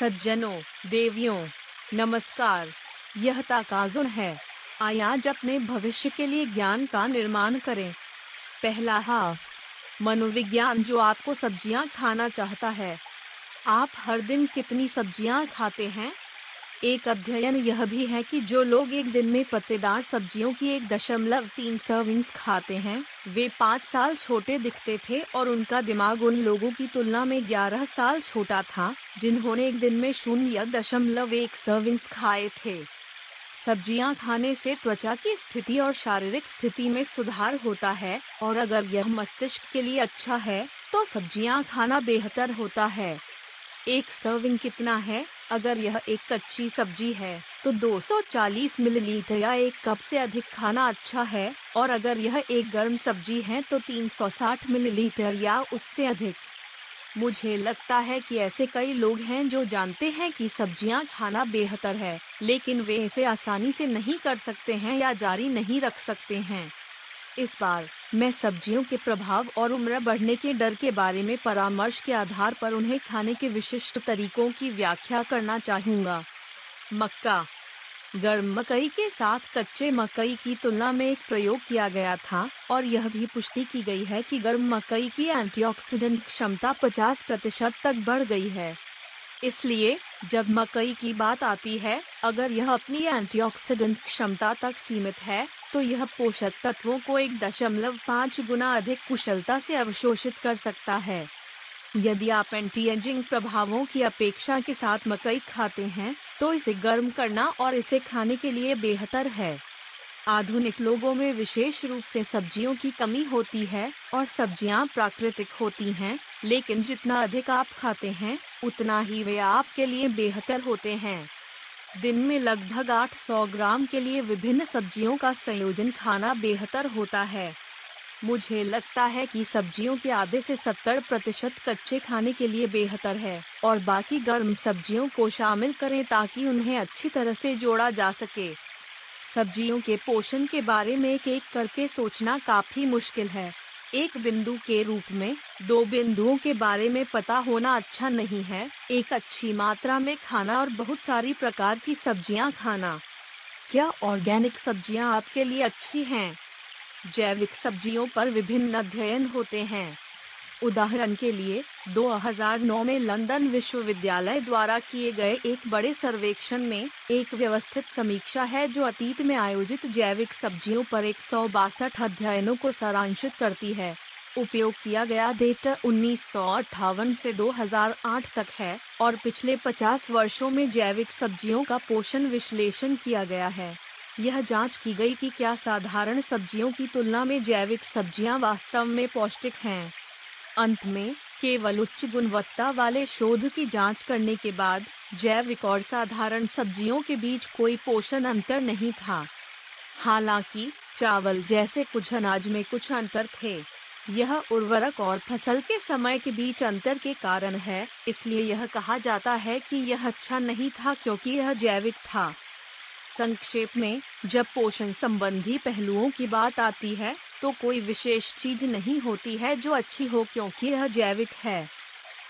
सज्जनों, देवियों, नमस्कार, यह ताकाजुन है। आयाज अपने भविष्य के लिए ज्ञान का निर्माण करें। पहला हा मनोविज्ञान जो आपको सब्ज़ियाँ खाना चाहता है। आप हर दिन कितनी सब्ज़ियाँ खाते हैं? एक अध्ययन यह भी है कि जो लोग एक दिन में पत्तेदार सब्जियों की एक दशमलव तीन सर्विंग्स खाते हैं, वे पाँच साल छोटे दिखते थे और उनका दिमाग उन लोगों की तुलना में ग्यारह साल छोटा था, जिन्होंने एक दिन में शून्य दशमलव एक सर्विंग्स खाए थे। सब्ज़ियाँ खाने से त्वचा की स्थिति और शारीरिक स्थिति में सुधार होता है, और अगर यह मस्तिष्क के लिए अच्छा है तो सब्ज़ियाँ खाना बेहतर होता है। एक सर्विंग कितना है? अगर यह एक कच्ची सब्ज़ी है तो 240 मिलीलीटर या एक कप से अधिक खाना अच्छा है, और अगर यह एक गर्म सब्ज़ी है तो 360 मिलीलीटर या उससे अधिक। मुझे लगता है कि ऐसे कई लोग हैं जो जानते हैं कि सब्ज़ियाँ खाना बेहतर है, लेकिन वे इसे आसानी से नहीं कर सकते हैं या जारी नहीं रख सकते हैं। इस बार, मैं सब्जियों के प्रभाव और उम्र बढ़ने के डर के बारे में परामर्श के आधार पर उन्हें खाने के विशिष्ट तरीकों की व्याख्या करना चाहूँगा। मक्का। गर्म मकई के साथ कच्चे मकई की तुलना में एक प्रयोग किया गया था, और यह भी पुष्टि की गई है कि गर्म मकई की एंटीऑक्सीडेंट क्षमता 50 प्रतिशत तक बढ़ गई है। इसलिए, जब मकई की बात आती है, अगर यह अपनी एंटीऑक्सीडेंट क्षमता तक सीमित है तो यह पोषक तत्वों को एक दशमलव पाँच गुना अधिक कुशलता से अवशोषित कर सकता है। यदि आप एंटी एजिंग प्रभावों की अपेक्षा के साथ मकई खाते हैं तो इसे गर्म करना और इसे खाने के लिए बेहतर है। आधुनिक लोगों में विशेष रूप से सब्जियों की कमी होती है और सब्ज़ियाँ प्राकृतिक होती हैं, लेकिन जितना अधिक आप खाते हैं उतना ही वे आपके लिए बेहतर होते हैं। दिन में लगभग 800 ग्राम के लिए विभिन्न सब्जियों का संयोजन खाना बेहतर होता है। मुझे लगता है कि सब्जियों के आधे से 70 प्रतिशत कच्चे खाने के लिए बेहतर है, और बाकी गर्म सब्जियों को शामिल करें ताकि उन्हें अच्छी तरह से जोड़ा जा सके। सब्जियों के पोषण के बारे में एक एक करके सोचना काफ़ी मुश्किल है। एक बिंदु के रूप में, दो बिंदुओं के बारे में पता होना अच्छा नहीं है, एक अच्छी मात्रा में खाना और बहुत सारी प्रकार की सब्ज़ियाँ खाना क्या ऑर्गेनिक सब्ज़ियाँ आपके लिए अच्छी हैं? जैविक सब्जियों पर विभिन्न अध्ययन होते हैं उदाहरण के लिए 2009 में लंदन विश्वविद्यालय द्वारा किए गए एक बड़े सर्वेक्षण में एक व्यवस्थित समीक्षा है जो अतीत में आयोजित जैविक सब्जियों पर एक सौ बासठ अध्ययनों को सारांशित करती है। उपयोग किया गया डेटा उन्नीस से 2008 तक है और पिछले 50 वर्षों में जैविक सब्जियों का पोषण विश्लेषण किया गया है। यह जाँच की गई कि क्या साधारण सब्जियों की तुलना में जैविक सब्ज़ियाँ वास्तव में पौष्टिक हैं। अंत में, केवल उच्च गुणवत्ता वाले शोध की जाँच करने के बाद, जैविक और साधारण सब्जियों के बीच कोई पोषण अंतर नहीं था। हालाँकि, चावल जैसे कुछ अनाज में कुछ अंतर थे। यह उर्वरक और फ़सल के समय के बीच अंतर के कारण है, इसलिए यह कहा जाता है कि यह अच्छा नहीं था क्योंकि यह जैविक था। संक्षेप में, जब पोषण संबंधी पहलुओं की बात आती है तो कोई विशेष चीज़ नहीं होती है जो अच्छी हो क्योंकि यह जैविक है।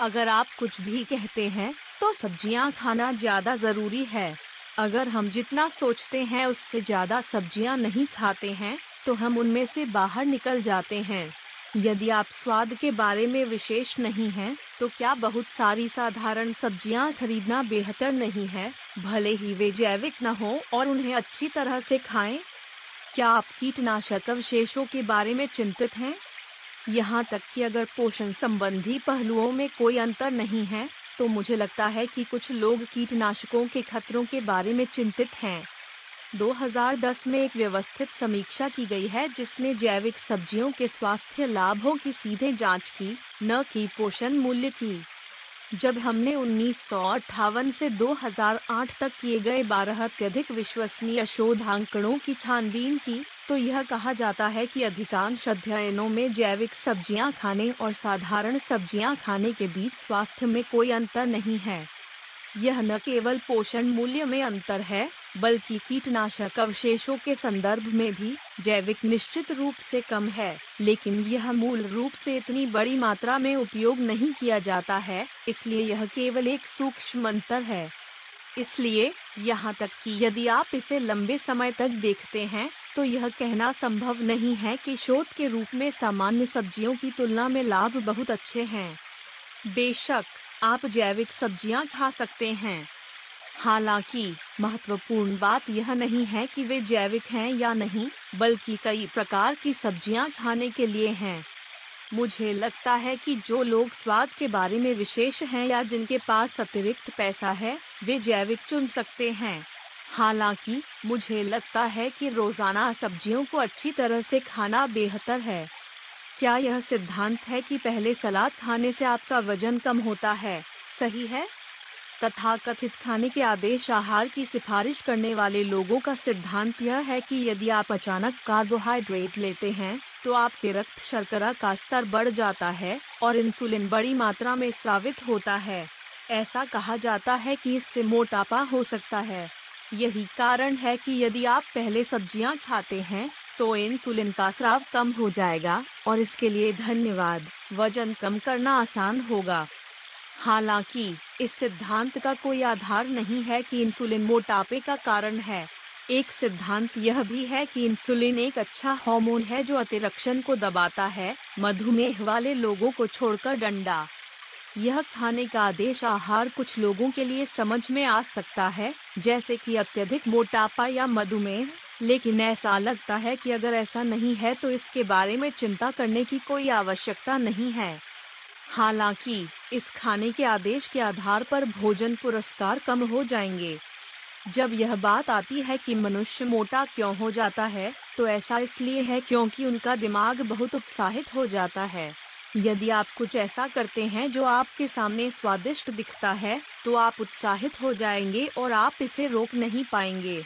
अगर आप कुछ भी कहते हैं तो सब्ज़ियाँ खाना ज़्यादा ज़रूरी है। अगर हम जितना सोचते हैं उससे ज़्यादा सब्ज़ियाँ नहीं खाते हैं तो हम उनमें से बाहर निकल जाते हैं। यदि आप स्वाद के बारे में विशेष नहीं हैं, तो क्या बहुत सारी साधारण सब्ज़ियाँ खरीदना बेहतर नहीं है? भले ही वे जैविक न हो और उन्हें अच्छी तरह से खाएँ? क्या आप कीटनाशक अवशेषों के बारे में चिंतित हैं? यहाँ तक कि अगर पोषण संबंधी पहलुओं में कोई अंतर नहीं है तो मुझे लगता है कि कुछ लोग कीटनाशकों के खतरों के बारे में चिंतित हैं 2010 में एक व्यवस्थित समीक्षा की गई है, जिसने जैविक सब्जियों के स्वास्थ्य लाभों की सीधे जाँच की, न कि पोषण मूल्य की जब हमने उन्नीस से 2008 तक किए गए बारह अत्यधिक विश्वसनीय शोध आंकड़ों की छानबीन की तो यह कहा जाता है कि अधिकांश अध्ययनों में जैविक सब्ज़ियाँ खाने और साधारण सब्ज़ियाँ खाने के बीच स्वास्थ्य में कोई अंतर नहीं है। यह न केवल पोषण मूल्य में अंतर है बल्कि कीटनाशक अवशेषों के संदर्भ में भी जैविक निश्चित रूप से कम है, लेकिन यह मूल रूप से इतनी बड़ी मात्रा में उपयोग नहीं किया जाता है, इसलिए यह केवल एक सूक्ष्म अंतर है। इसलिए, यहाँ तक कि यदि आप इसे लंबे समय तक देखते हैं तो यह कहना संभव नहीं है कि शोध के रूप में सामान्य सब्जियों की तुलना में लाभ बहुत अच्छे हैं। बेशक, आप जैविक सब्ज़ियाँ खा सकते हैं। हालाँकि, महत्वपूर्ण बात यह नहीं है कि वे जैविक हैं या नहीं, बल्कि कई प्रकार की सब्ज़ियाँ खाने के लिए हैं। मुझे लगता है कि जो लोग स्वाद के बारे में विशेष हैं या जिनके पास अतिरिक्त पैसा है, वे जैविक चुन सकते हैं। हालाँकि, मुझे लगता है कि रोज़ाना सब्जियों को अच्छी तरह से खाना बेहतर है। क्या यह सिद्धांत है कि पहले सलाद खाने से आपका वज़न कम होता है? सही है? तथा कथित खाने के आदेश आहार की सिफारिश करने वाले लोगों का सिद्धांत यह है कि यदि आप अचानक कार्बोहाइड्रेट लेते हैं तो आपके रक्त शर्करा का स्तर बढ़ जाता है और इंसुलिन बड़ी मात्रा में स्रावित होता है। ऐसा कहा जाता है कि इससे मोटापा हो सकता है। यही कारण है कि यदि आप पहले सब्ज़ियाँ खाते हैं तो इंसुलिन का स्राव कम हो जाएगा और इसके लिए धन्यवाद। वज़न कम करना आसान होगा। हालाँकि इस सिद्धांत का कोई आधार नहीं है कि इंसुलिन मोटापे का कारण है। एक सिद्धांत यह भी है कि इंसुलिन एक अच्छा हार्मोन है जो अतिरक्षण को दबाता है, मधुमेह वाले लोगों को छोड़कर डंडा। यह खाने का आदेश आहार कुछ लोगों के लिए समझ में आ सकता है, जैसे कि अत्यधिक मोटापा या मधुमेह, लेकिन ऐसा लगता है कि अगर ऐसा नहीं है तो इसके बारे में चिंता करने की कोई आवश्यकता नहीं है। हालाँकि इस खाने के आदेश के आधार पर भोजन पुरस्कार कम हो जाएँगे। जब यह बात आती है कि मनुष्य मोटा क्यों हो जाता है तो ऐसा इसलिए है क्योंकि उनका दिमाग बहुत उत्साहित हो जाता है। यदि आप कुछ ऐसा करते हैं जो आपके सामने स्वादिष्ट दिखता है तो आप उत्साहित हो जाएँगे और आप इसे रोक नहीं पाएँगे।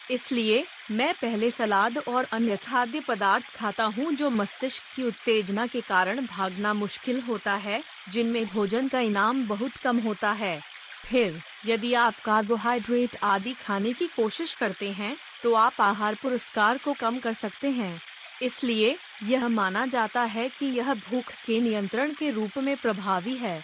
इसलिए मैं पहले सलाद और अन्य खाद्य पदार्थ खाता हूँ जो मस्तिष्क की उत्तेजना के कारण भागना मुश्किल होता है, जिनमें भोजन का इनाम बहुत कम होता है। फिर, यदि आप कार्बोहाइड्रेट आदि खाने की कोशिश करते हैं तो आप आहार पुरस्कार को कम कर सकते हैं। इसलिए, यह माना जाता है कि यह भूख के नियंत्रण के रूप में प्रभावी है।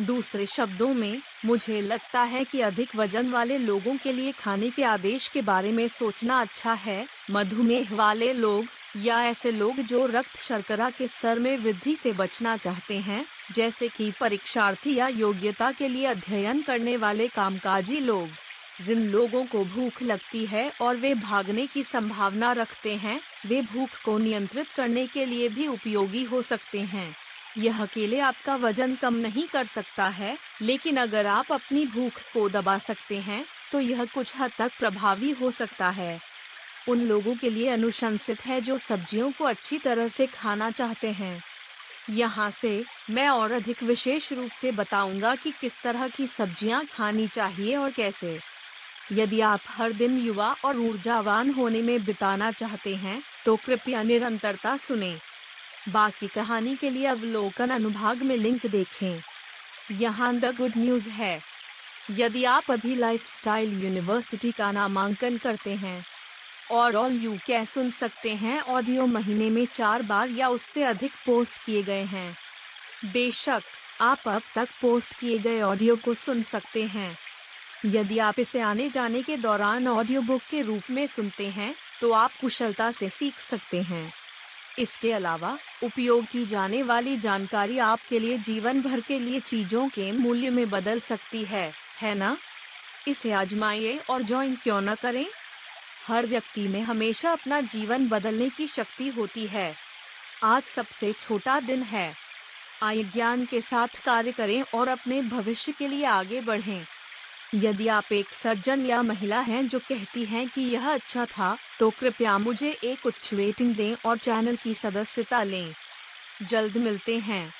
दूसरे शब्दों में, मुझे लगता है कि अधिक वज़न वाले लोगों के लिए खाने के आदेश के बारे में सोचना अच्छा है। मधुमेह वाले लोग, या ऐसे लोग जो रक्त शर्करा के स्तर में वृद्धि से बचना चाहते हैं, जैसे कि परीक्षार्थी या योग्यता के लिए अध्ययन करने वाले कामकाजी लोग। जिन लोगों को भूख लगती है और वे भागने की संभावना रखते हैं, वे भूख को नियंत्रित करने के लिए भी उपयोगी हो सकते हैं। यह अकेले आपका वज़न कम नहीं कर सकता है, लेकिन अगर आप अपनी भूख को दबा सकते हैं तो यह कुछ हद तक प्रभावी हो सकता है। उन लोगों के लिए अनुशंसित है जो सब्जियों को अच्छी तरह से खाना चाहते हैं। यहाँ से मैं और अधिक विशेष रूप से बताऊँगा कि किस तरह की सब्ज़ियाँ खानी चाहिए और कैसे। यदि आप हर दिन युवा और ऊर्जावान होने में बिताना चाहते हैं तो कृपया निरंतरता सुने। बाकी कहानी के लिए अवलोकन अनुभाग में लिंक देखें। यहाँ द गुड न्यूज़ है। यदि आप अभी लाइफस्टाइल यूनिवर्सिटी का नामांकन करते हैं और ऑल यू कै सुन सकते हैं ऑडियो महीने में चार बार या उससे अधिक पोस्ट किए गए हैं, बेशक आप अब तक पोस्ट किए गए ऑडियो को सुन सकते हैं। यदि आप इसे आने जाने के दौरान ऑडियो बुक के रूप में सुनते हैं तो आप कुशलता से सीख सकते हैं। इसके अलावा, उपयोग की जाने वाली जानकारी आपके लिए जीवन भर के लिए चीज़ों के मूल्य में बदल सकती है है ना? इसे आजमाइए और ज्वाइन क्यों न करें? हर व्यक्ति में हमेशा अपना जीवन बदलने की शक्ति होती है। आज सबसे छोटा दिन है। आय ज्ञान के साथ कार्य करें और अपने भविष्य के लिए आगे बढ़ें। यदि आप एक सज्जन या महिला हैं जो कहती हैं कि यह अच्छा था तो कृपया मुझे एक उच्च रेटिंग दें और चैनल की सदस्यता लें। जल्द मिलते हैं।